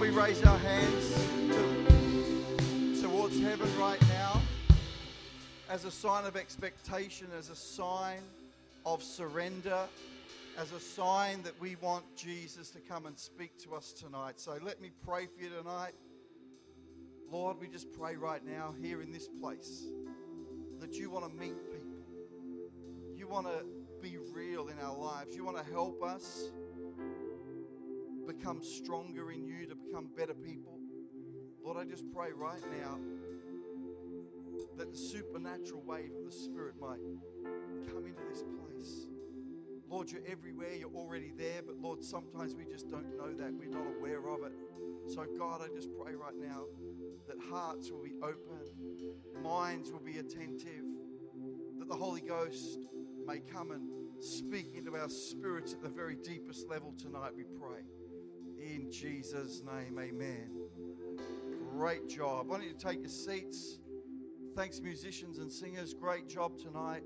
we raise our hands to, towards heaven right now as a sign of expectation, as a sign of surrender, as a sign that we want Jesus to come and speak to us tonight. So let me pray for you tonight. Lord, we just pray right now here in this place that you want to meet people. You want to be real in our lives. You want to help us become stronger in you, to become better people. Lord, I just pray right now that the supernatural wave of the Spirit might come into this place. Lord, you're everywhere, you're already there, but Lord, sometimes we just don't know that. We're not aware of it. So, God, I just pray right now that hearts will be open, minds will be attentive, that the Holy Ghost may come and speak into our spirits at the very deepest level tonight, we pray. In Jesus' name, amen. Great job. Why don't you take your seats? Thanks, musicians and singers. Great job tonight.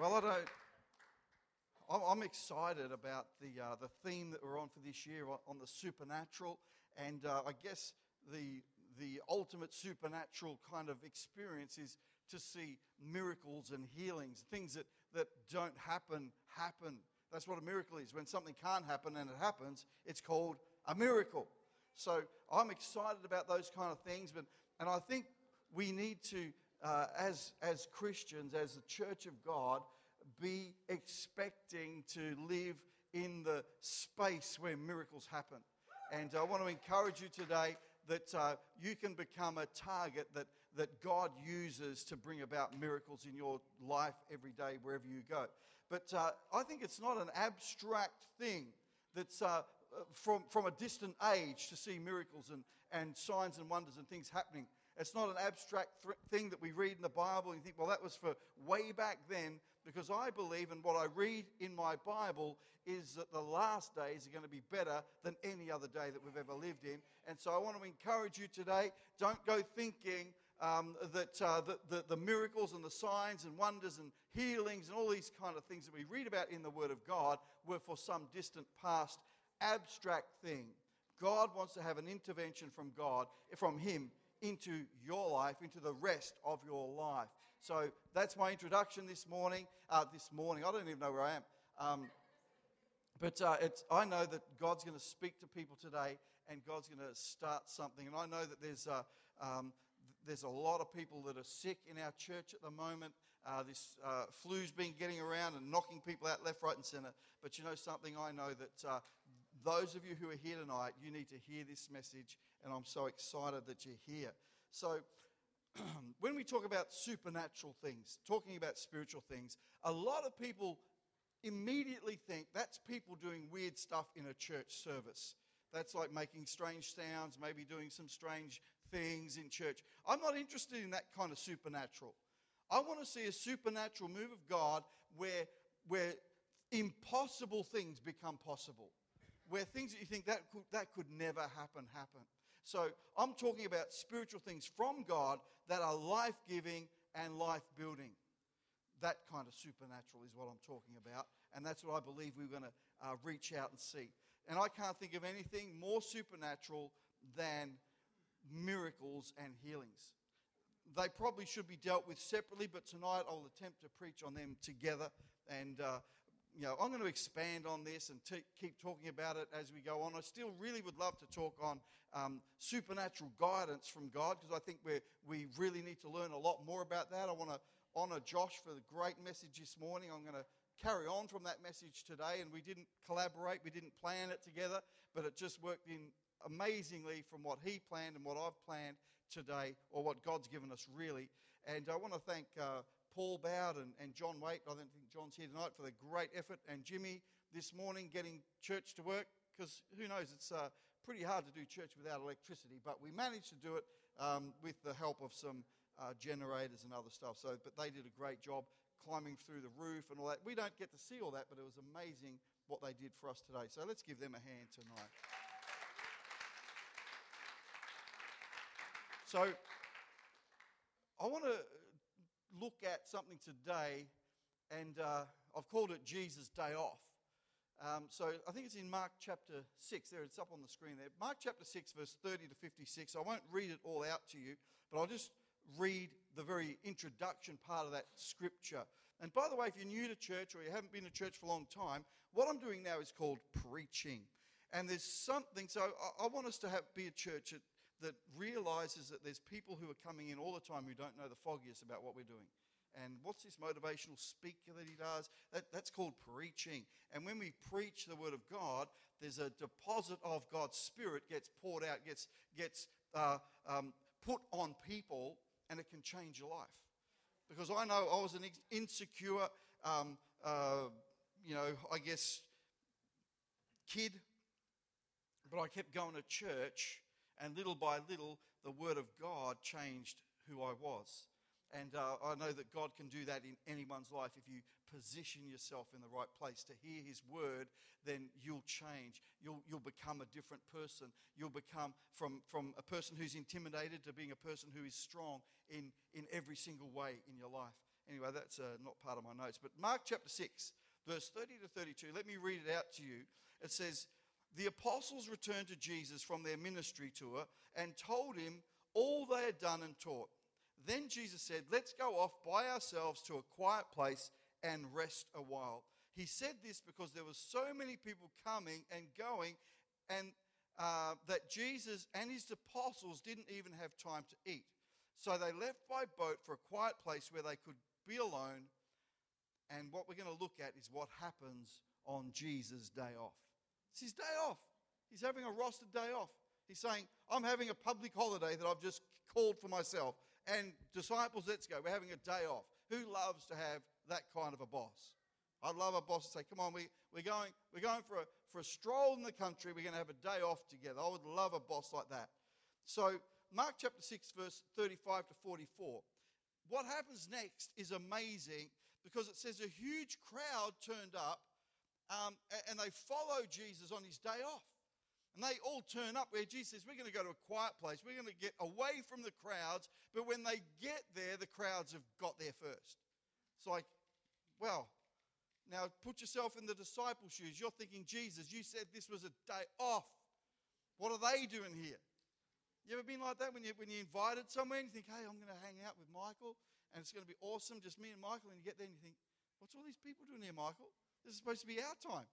Well, I don't. I'm excited about the uh, the theme that we're on for this year on the supernatural, and uh, I guess the the ultimate supernatural kind of experience is to see miracles and healings, things that that don't happen happen. That's what a miracle is. When something can't happen and it happens, it's called a miracle. So I'm excited about those kind of things, but and I think we need to, uh, as as Christians, as the Church of God, be expecting to live in the space where miracles happen. And I want to encourage you today that uh, you can become a target that, that God uses to bring about miracles in your life every day, wherever you go. But uh, I think it's not an abstract thing that's uh, from, from a distant age to see miracles and, and signs and wonders and things happening. It's not an abstract th- thing that we read in the Bible and you think, well, that was for way back then, because I believe, and what I read in my Bible is that the last days are going to be better than any other day that we've ever lived in. And so I want to encourage you today don't go thinking um, that uh, the, the, the, miracles and the signs and wonders and healings and all these kind of things that we read about in the Word of God were for some distant past abstract thing. God wants to have an intervention from God, from Him, into your life, into the rest of your life. So that's my introduction this morning. Uh, this morning, I don't even know where I am. Um, but uh, I know that God's going to speak to people today and God's going to start something. And I know that there's, uh, um, there's a lot of people that are sick in our church at the moment. Uh, this uh, flu's been getting around and knocking people out left, right, and center. But you know something? I know that uh, those of you who are here tonight, you need to hear this message, and I'm so excited that you're here. So, when we talk about supernatural things, talking about spiritual things, a lot of people immediately think that's people doing weird stuff in a church service. That's like making strange sounds, maybe doing some strange things in church. I'm not interested in that kind of supernatural. I want to see a supernatural move of God where, where impossible things become possible where things that you think that could, that could never happen happen. So I'm talking about spiritual things from God that are life giving and life building. That kind of supernatural is what I'm talking about. And that's what I believe we're going to uh, reach out and see. And I can't think of anything more supernatural than miracles and healings. They probably should be dealt with separately, but tonight I'll attempt to preach on them together. And uh, you know, I'm going to expand on this and t- keep talking about it as we go on. I still really would love to talk on um, supernatural guidance from God because I think we we really need to learn a lot more about that. I want to honor Josh for the great message this morning. I'm going to carry on from that message today, and we didn't collaborate, we didn't plan it together, but it just worked in amazingly from what he planned and what I've planned today, or what God's given us really. And I want to thank uh, Paul Bowden and John Waite. I don't think John's here tonight for the great effort, and Jimmy this morning getting church to work because who knows, it's uh, pretty hard to do church without electricity, but we managed to do it um, with the help of some uh, generators and other stuff. So, but they did a great job climbing through the roof and all that. We don't get to see all that, but it was amazing what they did for us today. So let's give them a hand tonight. So I want to look at something today, and uh, I've called it Jesus' Day Off. Um, so I think it's in Mark chapter 6. There, it's up on the screen there. Mark chapter 6, verse 30 to 56. I won't read it all out to you, but I'll just read the very introduction part of that scripture. And by the way, if you're new to church or you haven't been to church for a long time, what I'm doing now is called preaching. And there's something, so I, I want us to have, be a church that, that realizes that there's people who are coming in all the time who don't know the foggiest about what we're doing. And what's this motivational speaker that he does? That, that's called preaching. And when we preach the word of God, there's a deposit of God's Spirit gets poured out, gets, gets uh, um, put on people, and it can change your life. Because I know I was an insecure, um, uh, you know, I guess, kid, but I kept going to church, and little by little, the Word of God changed who I was. And uh, I know that God can do that in anyone's life. If you position yourself in the right place to hear His word, then you'll change. You'll, you'll become a different person. You'll become from, from a person who's intimidated to being a person who is strong in, in every single way in your life. Anyway, that's uh, not part of my notes. But Mark chapter 6, verse 30 to 32, let me read it out to you. It says, The apostles returned to Jesus from their ministry tour and told him all they had done and taught. Then Jesus said, Let's go off by ourselves to a quiet place and rest a while. He said this because there were so many people coming and going, and uh, that Jesus and his apostles didn't even have time to eat. So they left by boat for a quiet place where they could be alone. And what we're going to look at is what happens on Jesus' day off. It's his day off. He's having a rostered day off. He's saying, I'm having a public holiday that I've just called for myself. And disciples, let's go. We're having a day off. Who loves to have that kind of a boss? I'd love a boss to say, come on, we, we're going, we're going for, a, for a stroll in the country. We're going to have a day off together. I would love a boss like that. So, Mark chapter 6, verse 35 to 44. What happens next is amazing because it says a huge crowd turned up um, and they follow Jesus on his day off. And they all turn up where Jesus says, We're going to go to a quiet place. We're going to get away from the crowds. But when they get there, the crowds have got there first. It's like, well, now put yourself in the disciple shoes. You're thinking, Jesus, you said this was a day off. What are they doing here? You ever been like that when you when you're invited somewhere and you think, hey, I'm going to hang out with Michael and it's going to be awesome, just me and Michael, and you get there and you think, what's all these people doing here, Michael? This is supposed to be our time.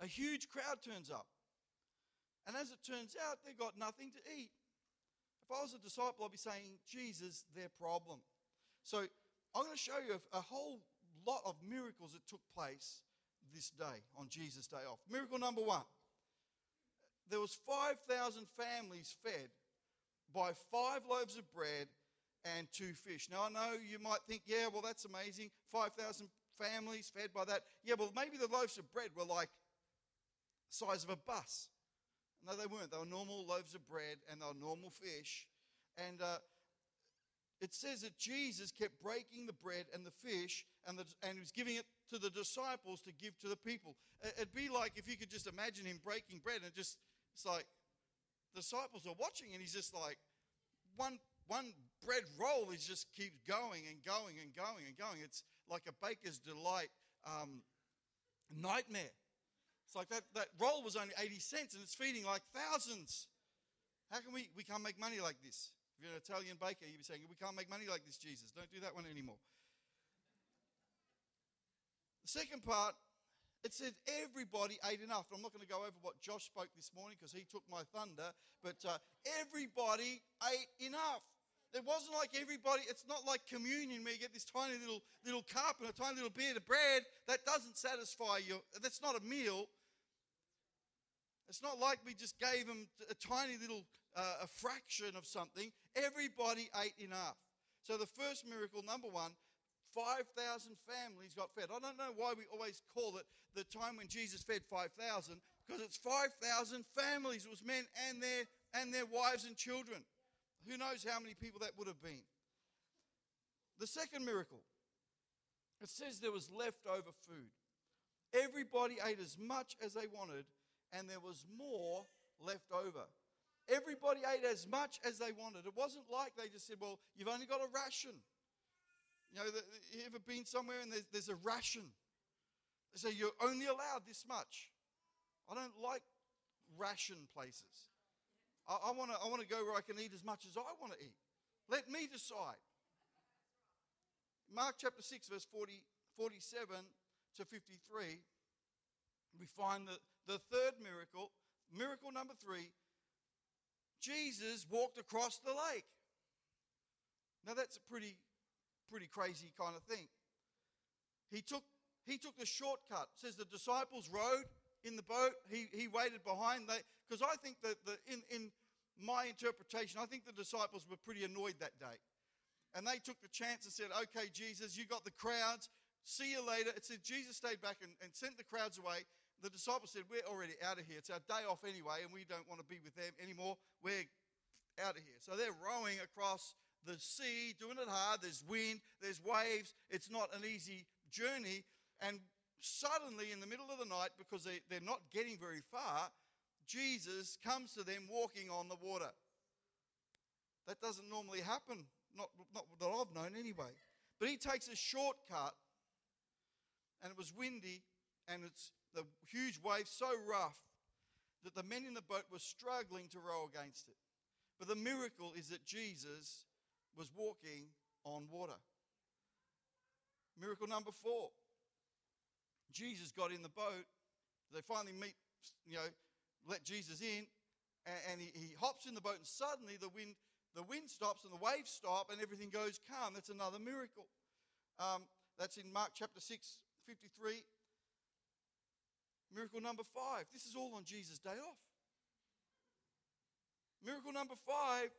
A huge crowd turns up. And as it turns out, they've got nothing to eat. If I was a disciple, I'd be saying, Jesus, their problem. So I'm going to show you a, a whole lot of miracles that took place this day, on Jesus' day off. Miracle number one there was 5,000 families fed by five loaves of bread and two fish. Now, I know you might think, yeah, well, that's amazing. 5,000 families fed by that. Yeah, well, maybe the loaves of bread were like size of a bus. No, they weren't. They were normal loaves of bread and they were normal fish. And uh, it says that Jesus kept breaking the bread and the fish and, the, and he was giving it to the disciples to give to the people. It'd be like if you could just imagine him breaking bread and just, it's like the disciples are watching and he's just like, one, one bread roll is just keeps going and going and going and going. It's like a baker's delight um, nightmare. It's like that, that roll was only 80 cents and it's feeding like thousands. How can we, we can't make money like this? If you're an Italian baker, you'd be saying, we can't make money like this, Jesus. Don't do that one anymore. The second part, it says everybody ate enough. I'm not going to go over what Josh spoke this morning because he took my thunder, but uh, everybody ate enough. It wasn't like everybody, it's not like communion where you get this tiny little, little cup and a tiny little bit of bread. That doesn't satisfy you. That's not a meal. It's not like we just gave them a tiny little uh, a fraction of something. Everybody ate enough. So the first miracle, number one, 5,000 families got fed. I don't know why we always call it the time when Jesus fed 5,000 because it's 5,000 families. It was men and their and their wives and children. Who knows how many people that would have been? The second miracle, it says there was leftover food. Everybody ate as much as they wanted and there was more left over. Everybody ate as much as they wanted. It wasn't like they just said, Well, you've only got a ration. You know, you ever been somewhere and there's, there's a ration? They say, You're only allowed this much. I don't like ration places. I, I want to I wanna go where I can eat as much as I want to eat. Let me decide. Mark chapter 6, verse 40, 47 to 53, we find the, the third miracle, miracle number three, Jesus walked across the lake. Now that's a pretty, pretty crazy kind of thing. He took, he took the shortcut. It says the disciples rowed in the boat. He, he waited behind. Because I think that the, in, in my interpretation, I think the disciples were pretty annoyed that day. And they took the chance and said, Okay, Jesus, you got the crowds. See you later. It said Jesus stayed back and, and sent the crowds away. The disciples said, We're already out of here. It's our day off anyway, and we don't want to be with them anymore. We're out of here. So they're rowing across the sea, doing it hard. There's wind, there's waves. It's not an easy journey. And suddenly, in the middle of the night, because they, they're not getting very far, Jesus comes to them walking on the water. That doesn't normally happen, not, not that I've known anyway. But he takes a shortcut, and it was windy, and it's the huge wave so rough that the men in the boat were struggling to row against it. But the miracle is that Jesus was walking on water. Miracle number four Jesus got in the boat. They finally meet, you know, let Jesus in, and, and he, he hops in the boat, and suddenly the wind, the wind stops and the waves stop, and everything goes calm. That's another miracle. Um, that's in Mark chapter 6, 53. Miracle number five. This is all on Jesus' day off. Miracle number five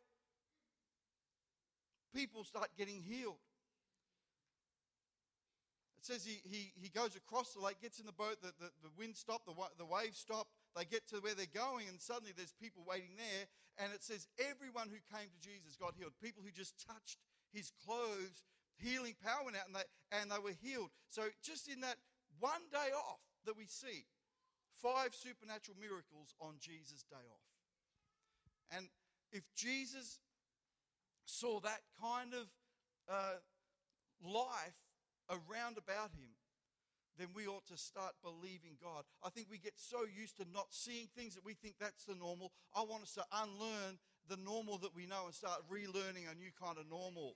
people start getting healed. It says he, he, he goes across the lake, gets in the boat, the, the, the wind stopped, the, the waves stopped. They get to where they're going, and suddenly there's people waiting there. And it says everyone who came to Jesus got healed. People who just touched his clothes, healing power went out, and they, and they were healed. So, just in that one day off that we see, five supernatural miracles on Jesus' day off. And if Jesus saw that kind of uh, life around about him, then we ought to start believing God. I think we get so used to not seeing things that we think that's the normal. I want us to unlearn the normal that we know and start relearning a new kind of normal.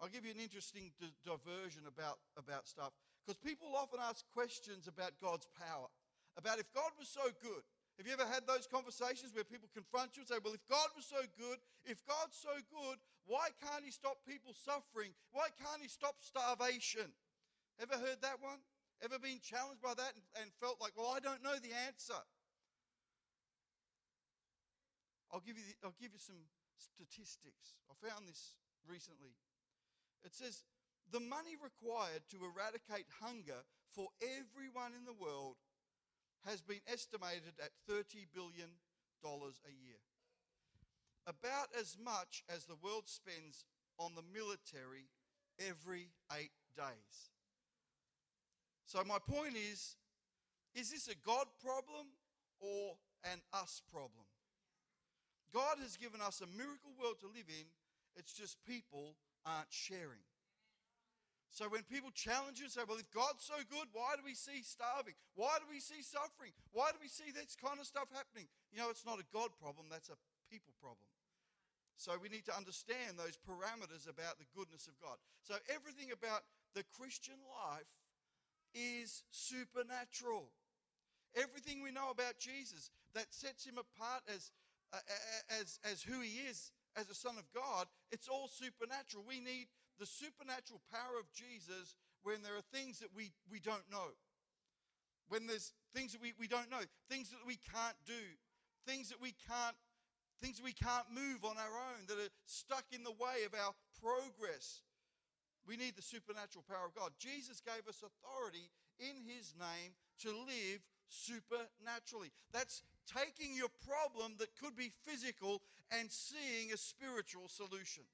I'll give you an interesting di- diversion about, about stuff because people often ask questions about God's power, about if God was so good, have you ever had those conversations where people confront you and say, Well, if God was so good, if God's so good, why can't He stop people suffering? Why can't He stop starvation? Ever heard that one? Ever been challenged by that and, and felt like, Well, I don't know the answer? I'll give, you the, I'll give you some statistics. I found this recently. It says the money required to eradicate hunger for everyone in the world has been estimated at $30 billion a year. About as much as the world spends on the military every eight days. So, my point is is this a God problem or an us problem? God has given us a miracle world to live in, it's just people aren't sharing. So when people challenge you, and say, well, if God's so good, why do we see starving? Why do we see suffering? Why do we see this kind of stuff happening? You know, it's not a God problem, that's a people problem. So we need to understand those parameters about the goodness of God. So everything about the Christian life is supernatural. Everything we know about Jesus that sets him apart as, uh, as, as who he is as a son of God, it's all supernatural. We need the supernatural power of Jesus when there are things that we, we don't know. When there's things that we, we don't know, things that we can't do, things that we can't, things we can't move on our own, that are stuck in the way of our progress. We need the supernatural power of God. Jesus gave us authority in his name to live supernaturally. That's taking your problem that could be physical and seeing a spiritual solution.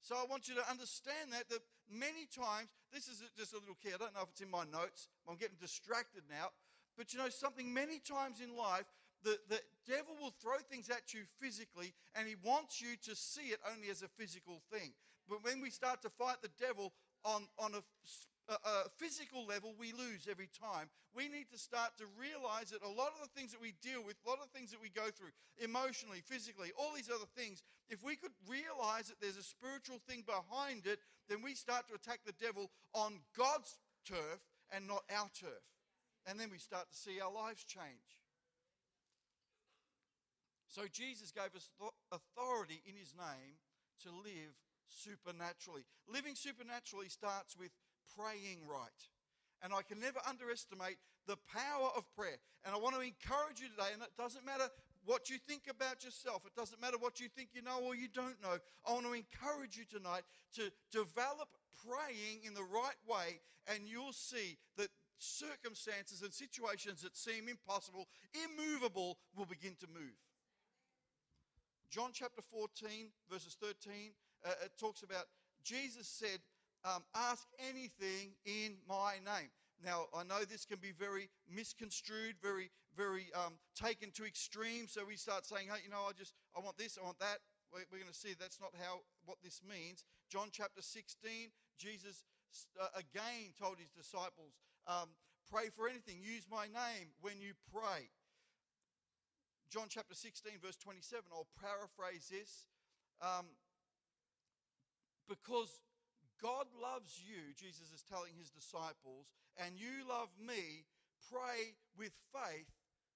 So I want you to understand that that many times this is just a little key. I don't know if it's in my notes. I'm getting distracted now. But you know something, many times in life, the, the devil will throw things at you physically, and he wants you to see it only as a physical thing. But when we start to fight the devil on, on a, a, physical level, we lose every time. We need to start to realize that a lot of the things that we deal with, a lot of the things that we go through, emotionally, physically, all these other things, if we could realize that there's a spiritual thing behind it, then we start to attack the devil on God's turf and not our turf. And then we start to see our lives change. So Jesus gave us authority in his name to live supernaturally. Living supernaturally starts with praying right. And I can never underestimate the power of prayer. And I want to encourage you today, and it doesn't matter what you think about yourself, it doesn't matter what you think you know or you don't know. I want to encourage you tonight to develop praying in the right way, and you'll see that circumstances and situations that seem impossible, immovable, will begin to move. John chapter 14, verses 13, uh, it talks about Jesus said, um, Ask anything in my name. Now, I know this can be very misconstrued, very, very um, taken to extremes. So we start saying, hey, you know, I just, I want this, I want that. We're, we're going to see that's not how, what this means. John chapter 16, Jesus uh, again told his disciples, um, pray for anything, use my name when you pray. John chapter 16, verse 27, I'll paraphrase this. Um, because God loves you, Jesus is telling his disciples, and you love me, pray with faith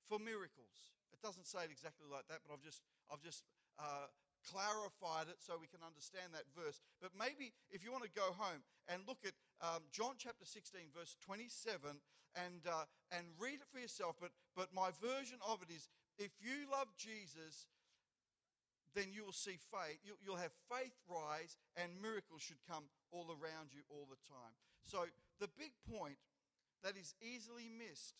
for miracles. It doesn't say it exactly like that, but I've just, I've just uh, clarified it so we can understand that verse. But maybe if you want to go home and look at um, John chapter 16, verse 27, and, uh, and read it for yourself, but, but my version of it is if you love Jesus, then you will see faith. You'll have faith rise, and miracles should come all around you all the time. So, the big point that is easily missed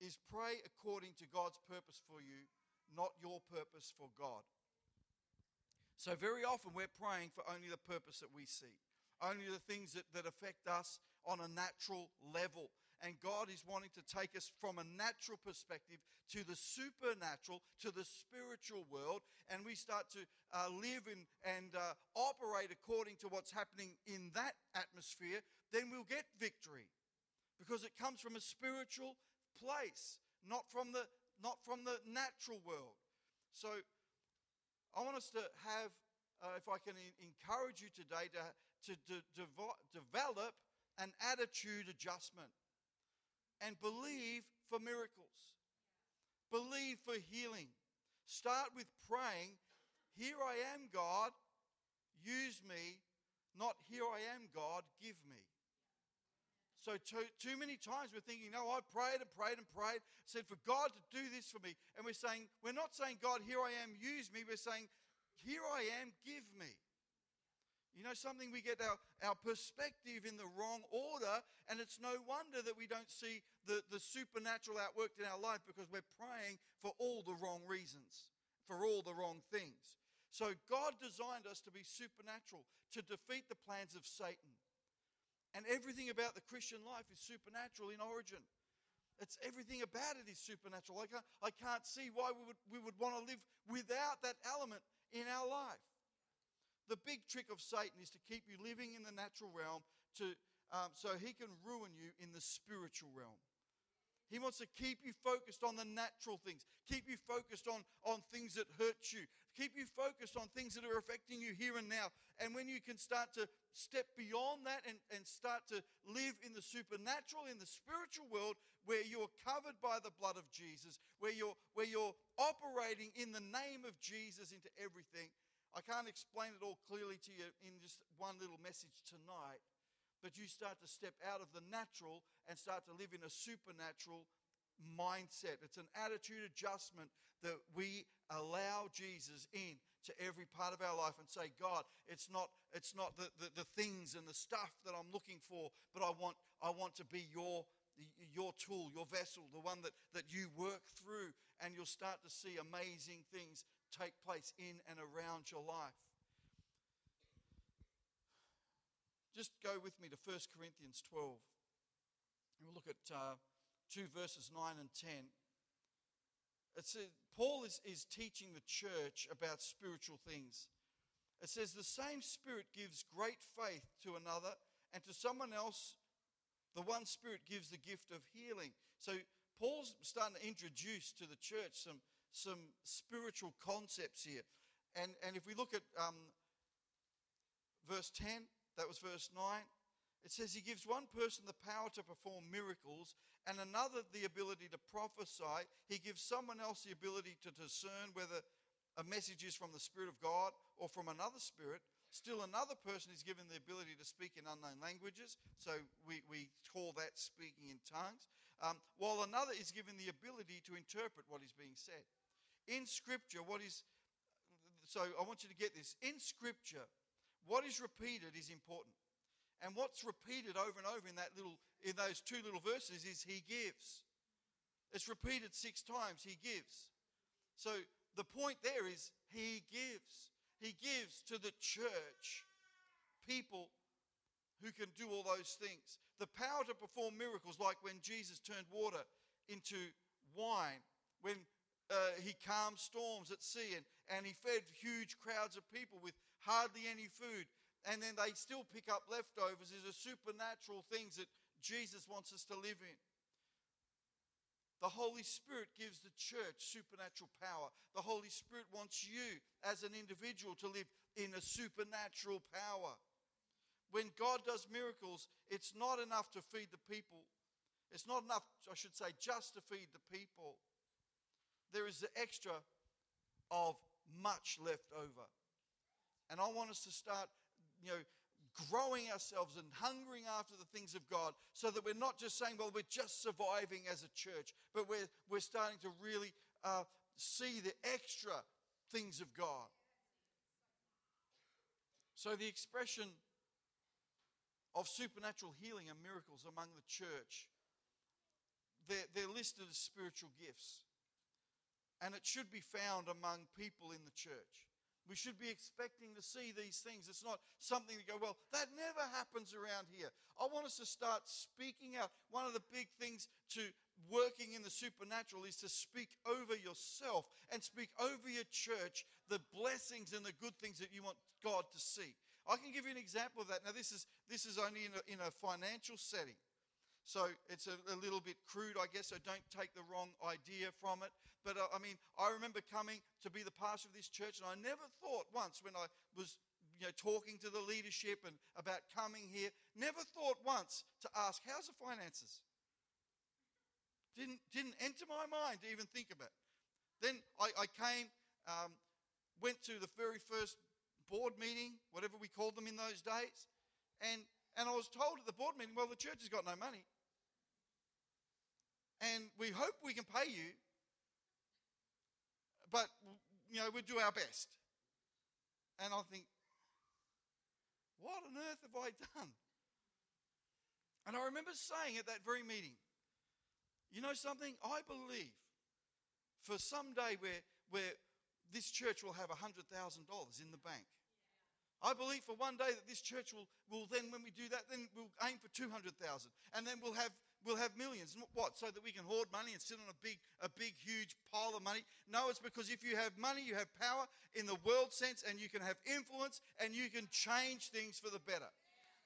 is pray according to God's purpose for you, not your purpose for God. So, very often we're praying for only the purpose that we see, only the things that, that affect us on a natural level and God is wanting to take us from a natural perspective to the supernatural, to the spiritual world, and we start to uh, live in, and uh, operate according to what's happening in that atmosphere, then we'll get victory. Because it comes from a spiritual place, not from the, not from the natural world. So I want us to have, uh, if I can encourage you today, to, to, to develop an attitude adjustment and believe for miracles. Believe for healing. Start with praying, Here I am, God, use me, not here I am, God, give me. So, too, too many times we're thinking, no, I prayed and prayed and prayed, said for God to do this for me. And we're saying, we're not saying, God, here I am, use me. We're saying, here I am, give me. You know, something we get our, our perspective in the wrong order, and it's no wonder that we don't see the, the supernatural outworked in our life because we're praying for all the wrong reasons, for all the wrong things. So, God designed us to be supernatural, to defeat the plans of Satan. And everything about the Christian life is supernatural in origin. It's everything about it is supernatural. I can't, I can't see why we would, we would want to live without that element in our life. The big trick of Satan is to keep you living in the natural realm to, um, so he can ruin you in the spiritual realm. He wants to keep you focused on the natural things, keep you focused on, on things that hurt you, keep you focused on things that are affecting you here and now. And when you can start to step beyond that and, and start to live in the supernatural, in the spiritual world, where you're covered by the blood of Jesus, where you're, where you're operating in the name of Jesus into everything, I can't explain it all clearly to you in just one little message tonight, but you start to step out of the natural and start to live in a supernatural mindset. It's an attitude adjustment that we allow Jesus in to every part of our life and say, God, it's not, it's not the, the, the things and the stuff that I'm looking for, but I want, I want to be your your tool, your vessel, the one that, that you work through, and you'll start to see amazing things take place in and around your life. Just go with me to 1 Corinthians 12. And we'll look at uh, 2 verses 9 and 10. It says, Paul is, is teaching the church about spiritual things. It says, The same Spirit gives great faith to another and to someone else, the one Spirit gives the gift of healing. So Paul's starting to introduce to the church some, some spiritual concepts here. And, and if we look at um, verse 10, that was verse 9, it says he gives one person the power to perform miracles and another the ability to prophesy. He gives someone else the ability to discern whether a message is from the Spirit of God or from another spirit. Still, another person is given the ability to speak in unknown languages, so we, we call that speaking in tongues, um, while another is given the ability to interpret what is being said. In Scripture, what is, so I want you to get this, in Scripture, what is repeated is important. And what's repeated over and over in that little in those two little verses is he gives. It's repeated six times, he gives. So the point there is he gives. He gives to the church people who can do all those things. The power to perform miracles, like when Jesus turned water into wine, when uh, he calmed storms at sea, and, and he fed huge crowds of people with hardly any food and then they still pick up leftovers is a supernatural things that Jesus wants us to live in. The Holy Spirit gives the church supernatural power. The Holy Spirit wants you as an individual to live in a supernatural power. When God does miracles, it's not enough to feed the people. It's not enough, I should say, just to feed the people. There is the extra of much left over. And I want us to start you know, growing ourselves and hungering after the things of God so that we're not just saying, well, we're just surviving as a church, but we're, we're starting to really uh, see the extra things of God. So the expression of supernatural healing and miracles among the church, they're, they're listed as spiritual gifts. And it should be found among people in the church. We should be expecting to see these things. It's not something to go, well, that never happens around here. I want us to start speaking out. One of the big things to working in the supernatural is to speak over yourself and speak over your church the blessings and the good things that you want God to see. I can give you an example of that. Now, this is, this is only in a, in a financial setting. So it's a, a, little bit crude, I guess, so don't take the wrong idea from it. But uh, I mean, I remember coming to be the pastor of this church, and I never thought once when I was you know, talking to the leadership and about coming here, never thought once to ask, how's the finances? Didn't, didn't enter my mind to even think about it. Then I, I came, um, went to the very first board meeting, whatever we called them in those days, and and I was told at the board meeting, well, the church has got no money. And we hope we can pay you, but, you know, we'll do our best. And I think, what on earth have I done? And I remember saying at that very meeting, you know something? I believe for some day where, where this church will have $100,000 in the bank. I believe for one day that this church will, will then, when we do that, then we'll aim for 200,000. And then we'll have, we'll have millions. What? So that we can hoard money and sit on a big, a big, huge pile of money? No, it's because if you have money, you have power in the world sense and you can have influence and you can change things for the better.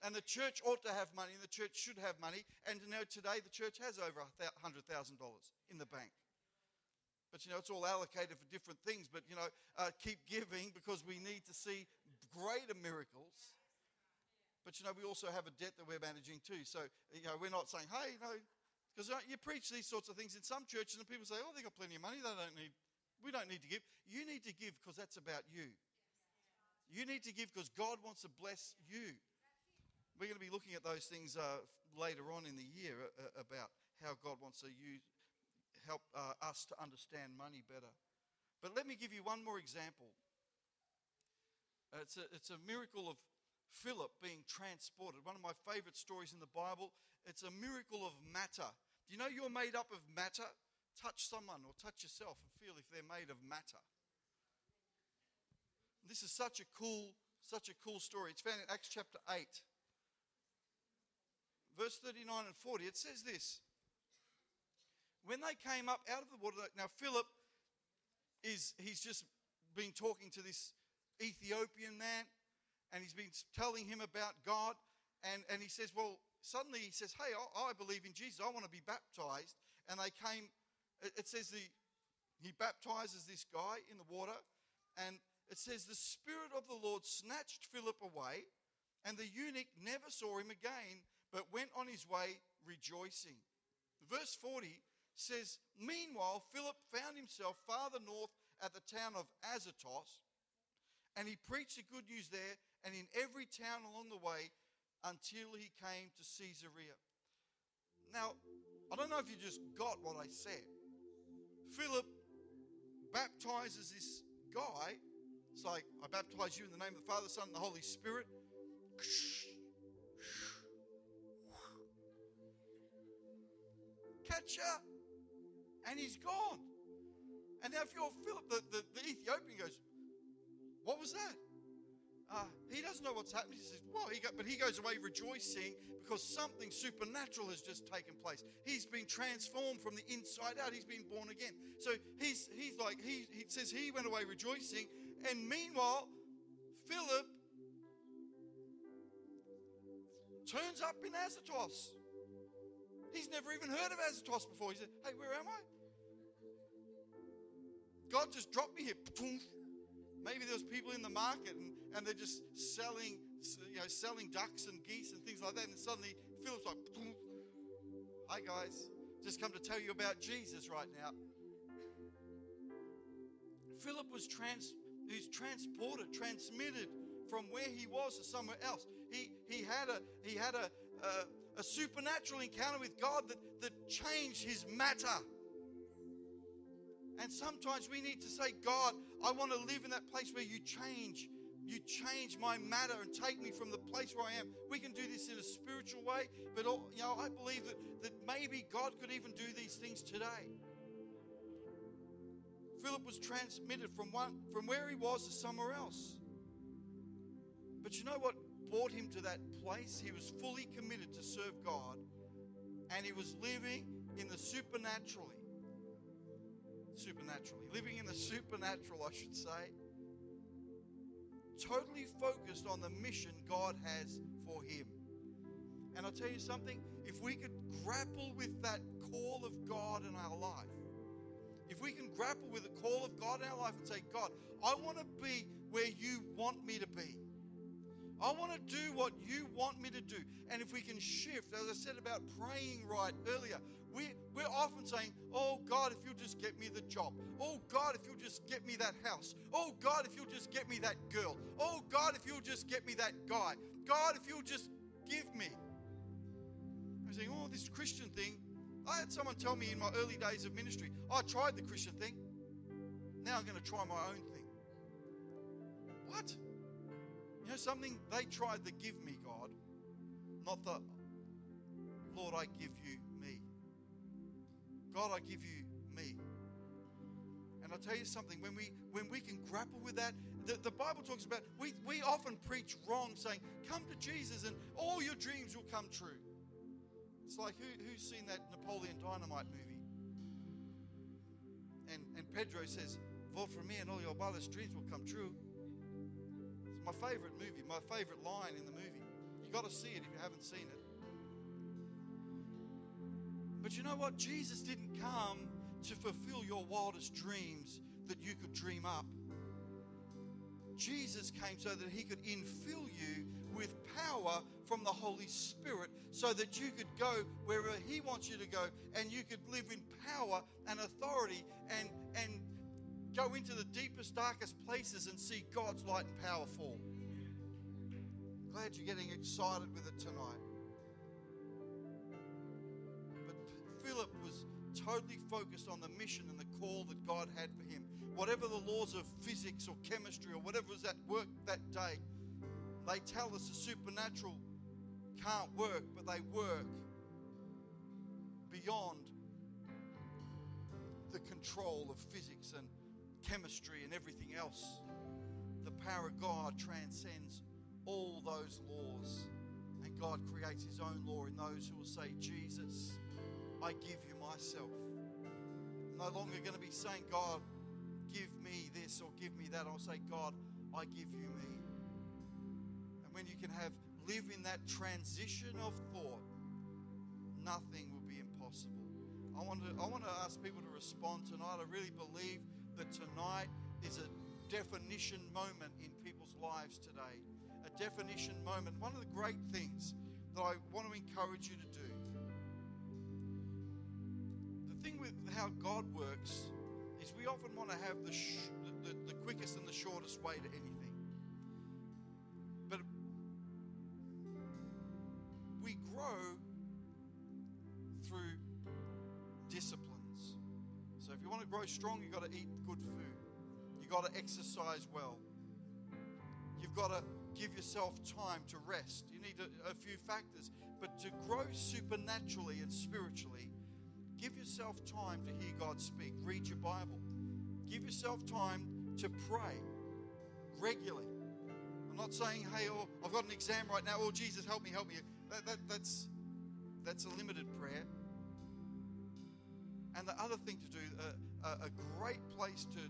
And the church ought to have money and the church should have money. And you know, today the church has over $100,000 in the bank. But you know, it's all allocated for different things. But you know, uh, keep giving because we need to see greater miracles. But you know, we also have a debt that we're managing too. So, you know, we're not saying, hey, know, because you preach these sorts of things in some churches and people say, oh, they've got plenty of money. They don't need, we don't need to give. You need to give because that's about you. You need to give because God wants to bless you. We're going to be looking at those things uh, later on in the year uh, about how God wants to use, help uh, us to understand money better. But let me give you one more example uh, it's, a, it's a miracle of Philip being transported. One of my favorite stories in the Bible. It's a miracle of matter. Do you know you're made up of matter? Touch someone or touch yourself and feel if they're made of matter. This is such a cool, such a cool story. It's found in Acts chapter 8. Verse 39 and 40, it says this. When they came up out of the water, now Philip is he's just been talking to this Ethiopian man, and he's been telling him about God. and, and he says, Well, suddenly he says, Hey, I, I believe in Jesus. I want to be baptized. And they came, it, says the, he baptizes this guy in the water. And it says, The Spirit of the Lord snatched Philip away, and the eunuch never saw him again, but went on his way rejoicing. Verse 40 says, Meanwhile, Philip found himself farther north at the town of Azotus, and he preached the good news there and in every town along the way until he came to Caesarea. Now, I don't know if you just got what I said. Philip baptizes this guy. It's like, I baptize you in the name of the Father, Son, and the Holy Spirit. Catch up. And he's gone. And now, if you're Philip, the, the, the Ethiopian goes, What was that? Uh, he doesn't know what's happening. He says, Well, he got, but he goes away rejoicing because something supernatural has just taken place. He's been transformed from the inside out. He's been born again. So he's, he's like, he, he says he went away rejoicing. And meanwhile, Philip turns up in Azotus. He's never even heard of Azotus before. He said, Hey, where am I? God just dropped me here. Maybe there's people in the market and, and they're just selling, you know, selling ducks and geese and things like that. And suddenly Philip's like, hi guys, just come to tell you about Jesus right now. Philip was trans, he's transported, transmitted from where he was to somewhere else. He, he had, a, he had a, a, a supernatural encounter with God that, that changed his matter. And sometimes we need to say, God, I want to live in that place where you change. You change my matter and take me from the place where I am. We can do this in a spiritual way, but you know, I believe that, that maybe God could even do these things today. Philip was transmitted from one from where he was to somewhere else. But you know what brought him to that place? He was fully committed to serve God, and he was living in the supernaturally supernaturally, living in the supernatural, I should say. Totally focused on the mission God has for him. And I'll tell you something, if we could grapple with that call of God in our life, if we can grapple with the call of God in our life and say, God, I want to be where you want me to be. I want to do what you want me to do. And if we can shift, as I said about praying right earlier, we, we're often saying, Oh God, if you'll just get me the job. Oh God, if you'll just get me that house. Oh God, if you'll just get me that girl. Oh God, if you'll just get me that guy. God, if you'll just give me. I'm saying, Oh, this Christian thing. I had someone tell me in my early days of ministry, I tried the Christian thing. Now I'm going to try my own thing. What? You know something? They tried the give me God, not the Lord, I give you God, I give you me. And I'll tell you something, when we when we can grapple with that, the, the Bible talks about we, we often preach wrong, saying, Come to Jesus and all your dreams will come true. It's like who, who's seen that Napoleon Dynamite movie? And and Pedro says, Vote for me and all your wildest dreams will come true. It's my favorite movie, my favorite line in the movie. You got to see it if you haven't seen it. But you know what? Jesus didn't come to fulfill your wildest dreams that you could dream up. Jesus came so that he could infill you with power from the Holy Spirit so that you could go wherever he wants you to go and you could live in power and authority and, and go into the deepest, darkest places and see God's light and power fall. Glad you're getting excited with it tonight. Totally focused on the mission and the call that God had for him. Whatever the laws of physics or chemistry or whatever was at work that day, they tell us the supernatural can't work, but they work beyond the control of physics and chemistry and everything else. The power of God transcends all those laws. And God creates His own law in those who will say, Jesus, I give you myself. I'm no longer going to be saying, God, give me this or give me that. I'll say, God, I give you me. And when you can have live in that transition of thought, nothing will be impossible. I want to, I want to ask people to respond tonight. I really believe that tonight is a definition moment in people's lives today. A definition moment. One of the great things that I want to encourage you to do. How God works is we often want to have the, sh- the, the, the quickest and the shortest way to anything. But we grow through disciplines. So if you want to grow strong, you've got to eat good food. You've got to exercise well. You've got to give yourself time to rest. You need a, a few factors. But to grow supernaturally and spiritually, give yourself time to hear God speak. Read your Bible. Give yourself time to pray regularly. I'm not saying, hey, oh, I've got an exam right now. Oh, Jesus, help me, help me. That, that, that's, that's a limited prayer. And the other thing to do, a, a great place to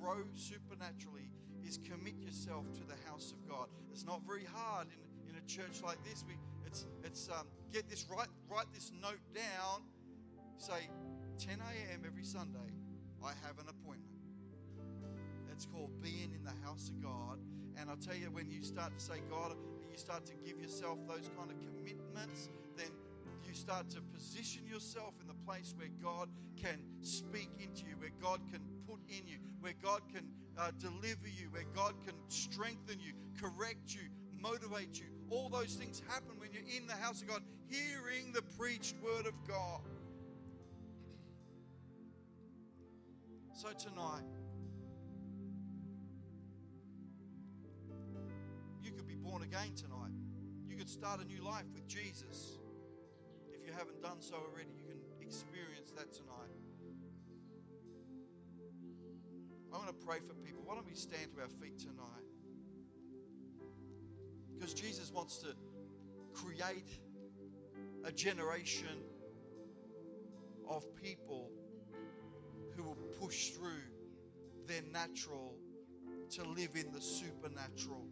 grow supernaturally is commit yourself to the house of God. It's not very hard in, in a church like this. We, it's it's um, get this right, write this note down. Say 10 a.m. every Sunday, I have an appointment. It's called being in the house of God. And I'll tell you, when you start to say, God, you start to give yourself those kind of commitments, then you start to position yourself in the place where God can speak into you, where God can put in you, where God can uh, deliver you, where God can strengthen you, correct you, motivate you. All those things happen when you're in the house of God, hearing the preached word of God. So tonight, you could be born again tonight. You could start a new life with Jesus. If you haven't done so already, you can experience that tonight. I want to pray for people. Why don't we stand to our feet tonight? Because Jesus wants to create a generation of people who will push through their natural to live in the supernatural.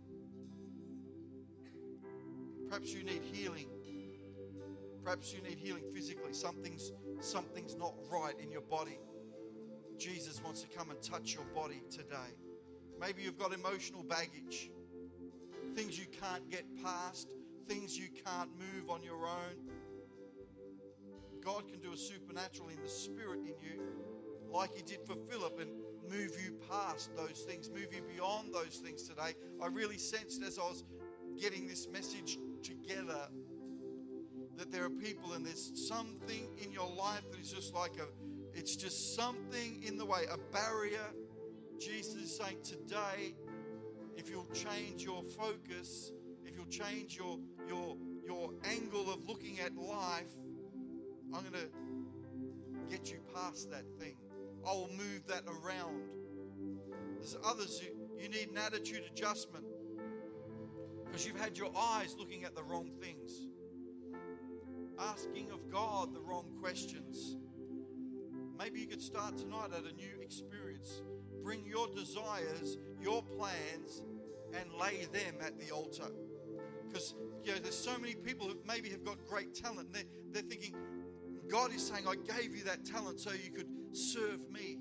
Perhaps you need healing. Perhaps you need healing physically. Something's something's not right in your body. Jesus wants to come and touch your body today. Maybe you've got emotional baggage, things you can't get past, things you can't move on your own. God can do a supernatural in the spirit in you, like He did for Philip, and move you past those things, move you beyond those things today. I really sensed as I was getting this message together that there are people and there's something in your life that is just like a it's just something in the way, a barrier. Jesus is saying today, if you'll change your focus, if you'll change your your your angle of looking at life, I'm going to get you past that thing. I will move that around. There's others you, you need an attitude adjustment because you've had your eyes looking at the wrong things, asking of God the wrong questions. Maybe you could start tonight at a new experience. Bring your desires, your plans, and lay them at the altar. Because you know, there's so many people who maybe have got great talent. They're, they're thinking, God is saying, I gave you that talent so you could serve me.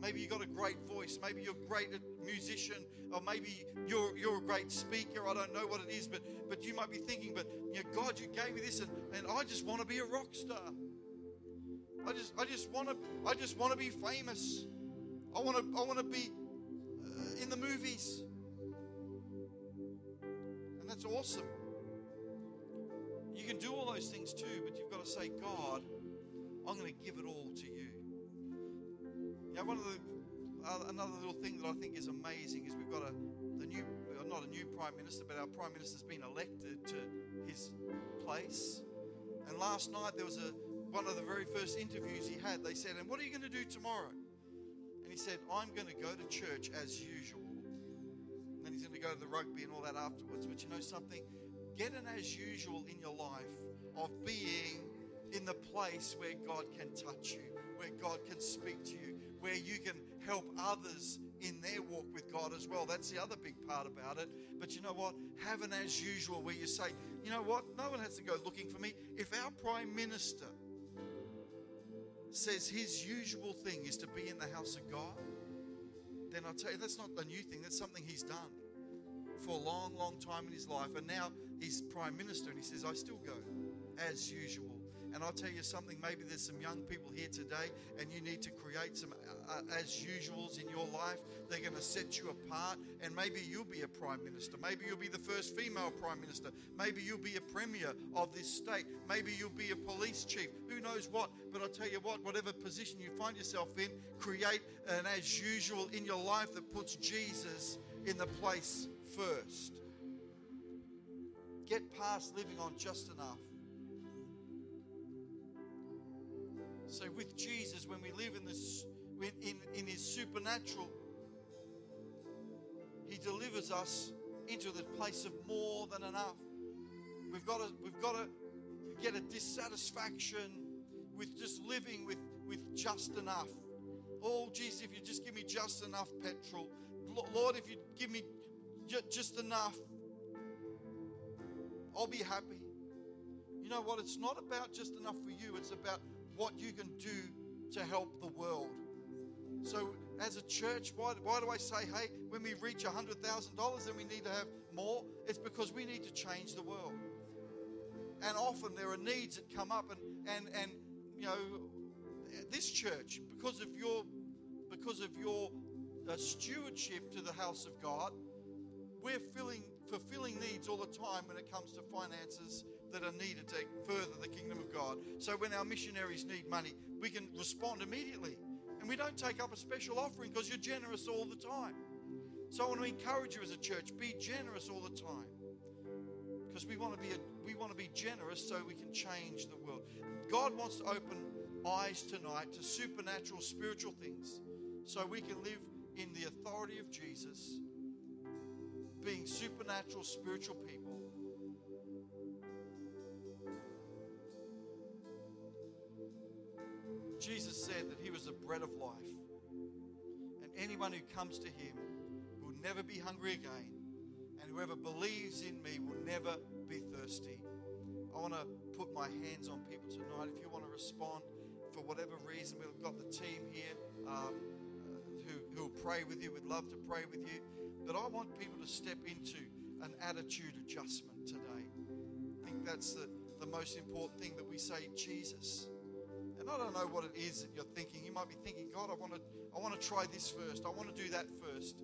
Maybe you've got a great voice. Maybe you're a great musician, or maybe you're, you're a great speaker. I don't know what it is, but, but you might be thinking, but you know, God, you gave me this, and, and I just want to be a rock star. I just, I just want to, I just want to be famous. I want to, I want to be uh, in the movies, and that's awesome. You can do all those things too, but you've got to say, God, I'm going to give it all to you. Know, one of the uh, another little thing that I think is amazing is we've got a the new, not a new prime minister, but our prime minister's been elected to his place. And last night there was a one of the very first interviews he had, they said, And what are you going to do tomorrow? And he said, I'm going to go to church as usual. And then he's going to go to the rugby and all that afterwards. But you know something? Get an as usual in your life of being in the place where God can touch you, where God can speak to you, where you can help others in their walk with God as well. That's the other big part about it. But you know what? Have an as usual where you say, you know what? No one has to go looking for me. If our Prime Minister says his usual thing is to be in the house of God, then I'll tell you that's not a new thing. That's something he's done for a long, long time in his life. And now he's Prime Minister and he says, I still go as usual. And I'll tell you something, maybe there's some young people here today and you need to create some uh, uh as usuals in your life. They're going to set you apart and maybe you'll be a prime minister. Maybe you'll be the first female prime minister. Maybe you'll be a premier of this state. Maybe you'll be a police chief. Who knows what? But I'll tell you what, whatever position you find yourself in, create an as usual in your life that puts Jesus in the place first. Get past living on just enough So with Jesus, when we live in this in, in his supernatural, he delivers us into the place of more than enough. We've got to we've got to get a dissatisfaction with just living with, with just enough. Oh, Jesus, if you just give me just enough petrol. Lord, if you give me just enough, I'll be happy. You know what? It's not about just enough for you, it's about what you can do to help the world. So, as a church, why, why do I say, hey, when we reach $100,000, then we need to have more? It's because we need to change the world. And often there are needs that come up, and, and, and you know, this church, because of your, because of your uh, stewardship to the house of God, we're filling, fulfilling needs all the time when it comes to finances that are needed to further the kingdom of God. So when our missionaries need money, we can respond immediately. And we don't take up a special offering because you're generous all the time. So I want to encourage you as a church, be generous all the time. Because we want to be a, we want to be generous so we can change the world. God wants to open eyes tonight to supernatural spiritual things so we can live in the authority of Jesus, being supernatural spiritual people Jesus said that he was the bread of life. And anyone who comes to him will never be hungry again. And whoever believes in me will never be thirsty. I want to put my hands on people tonight. If you want to respond for whatever reason, we've got the team here um, who, who will pray with you. We'd love to pray with you. But I want people to step into an attitude adjustment today. I think that's the, the most important thing that we say, Jesus. And I don't know what it is that you're thinking. You might be thinking, God, I want to, I want to try this first. I want to do that first.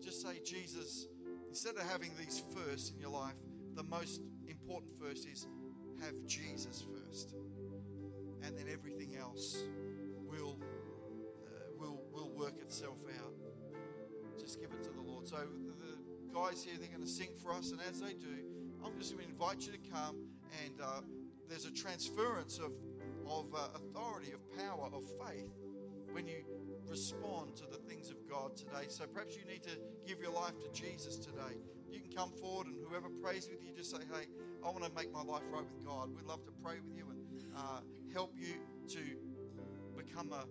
Just say, Jesus, instead of having these first in your life, the most important first is have Jesus first. And then everything else will, uh, will, will work itself out. Just give it to the Lord. So the guys here, they're going to sing for us. And as they do, I'm just going to invite you to come and uh, there's a transference of of uh, authority, of power, of faith when you respond to the things of God today. So perhaps you need to give your life to Jesus today. You can come forward, and whoever prays with you, just say, Hey, I want to make my life right with God. We'd love to pray with you and uh, help you to become a,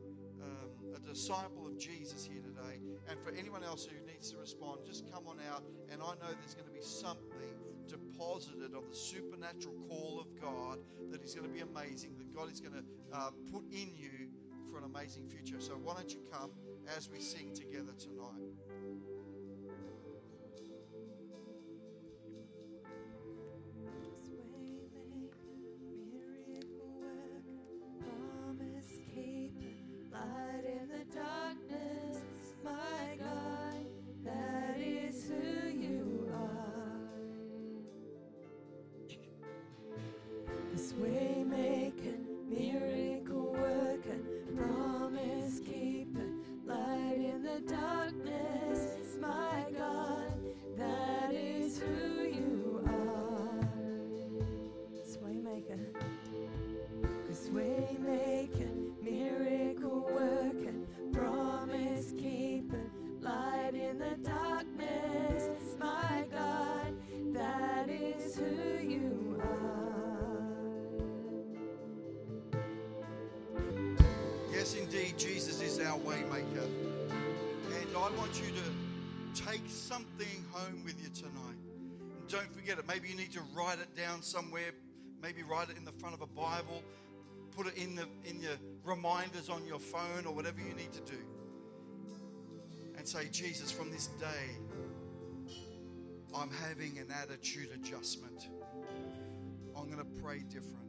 um, a disciple of Jesus here today. And for anyone else who needs to respond, just come on out. And I know there's going to be something deposited of the supernatural call of God that is going to be amazing, that God is going to uh, put in you for an amazing future. So why don't you come as we sing together tonight? Want you to take something home with you tonight. And don't forget it. Maybe you need to write it down somewhere. Maybe write it in the front of a Bible. Put it in the in your reminders on your phone or whatever you need to do. And say, Jesus, from this day, I'm having an attitude adjustment. I'm going to pray different.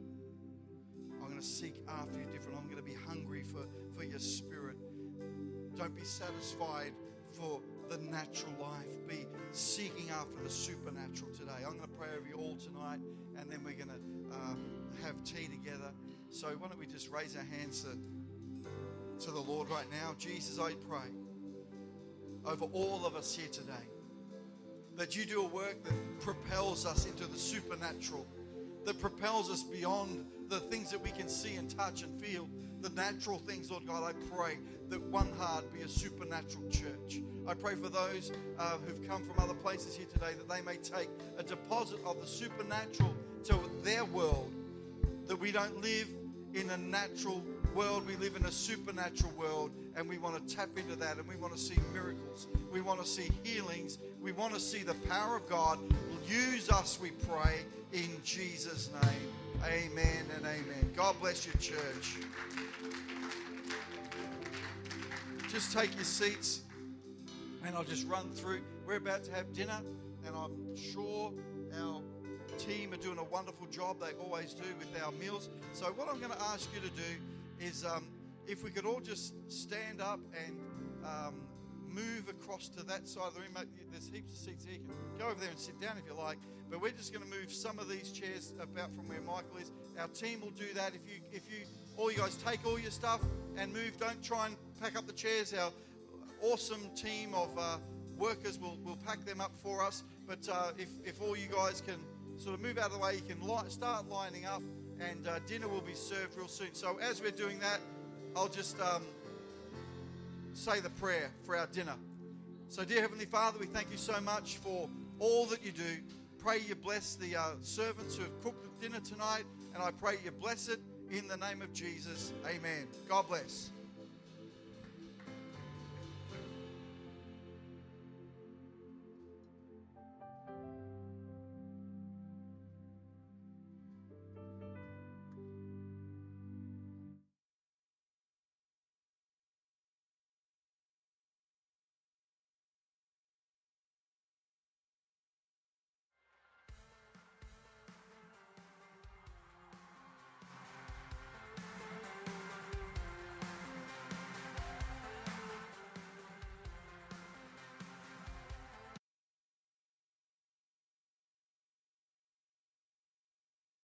I'm going to seek after you different. I'm going to be hungry for, for your spirit. Don't be satisfied for the natural life. Be seeking after the supernatural today. I'm going to pray over you all tonight, and then we're going to um, have tea together. So why don't we just raise our hands to, to the Lord right now? Jesus, I pray over all of us here today that you do a work that propels us into the supernatural, that propels us beyond the things that we can see and touch and feel, the natural things, Lord God. I pray that One Heart be a supernatural church. I pray for those uh, who've come from other places here today that they may take a deposit of the supernatural to their world, that we don't live in a natural world, we live in a supernatural world, and we want to tap into that and we want to see miracles. We want to see healings. We want to see the power of God. Use us, we pray, in Jesus' name. Amen and amen. God bless your church. Just take your seats and I'll just run through. We're about to have dinner, and I'm sure our team are doing a wonderful job. They always do with our meals. So, what I'm going to ask you to do is um, if we could all just stand up and um, move across to that side of the room. There's heaps of seats here. You can go over there and sit down if you like. But we're just going to move some of these chairs about from where Michael is. Our team will do that. If you, if you, all you guys take all your stuff and move. Don't try and pack up the chairs. Our awesome team of uh, workers will, will pack them up for us. But uh, if, if all you guys can sort of move out of the way, you can li- start lining up, and uh, dinner will be served real soon. So as we're doing that, I'll just um, say the prayer for our dinner. So, dear Heavenly Father, we thank you so much for all that you do. Pray you bless the uh, servants who have cooked the dinner tonight, and I pray you bless it in the name of Jesus. Amen. God bless.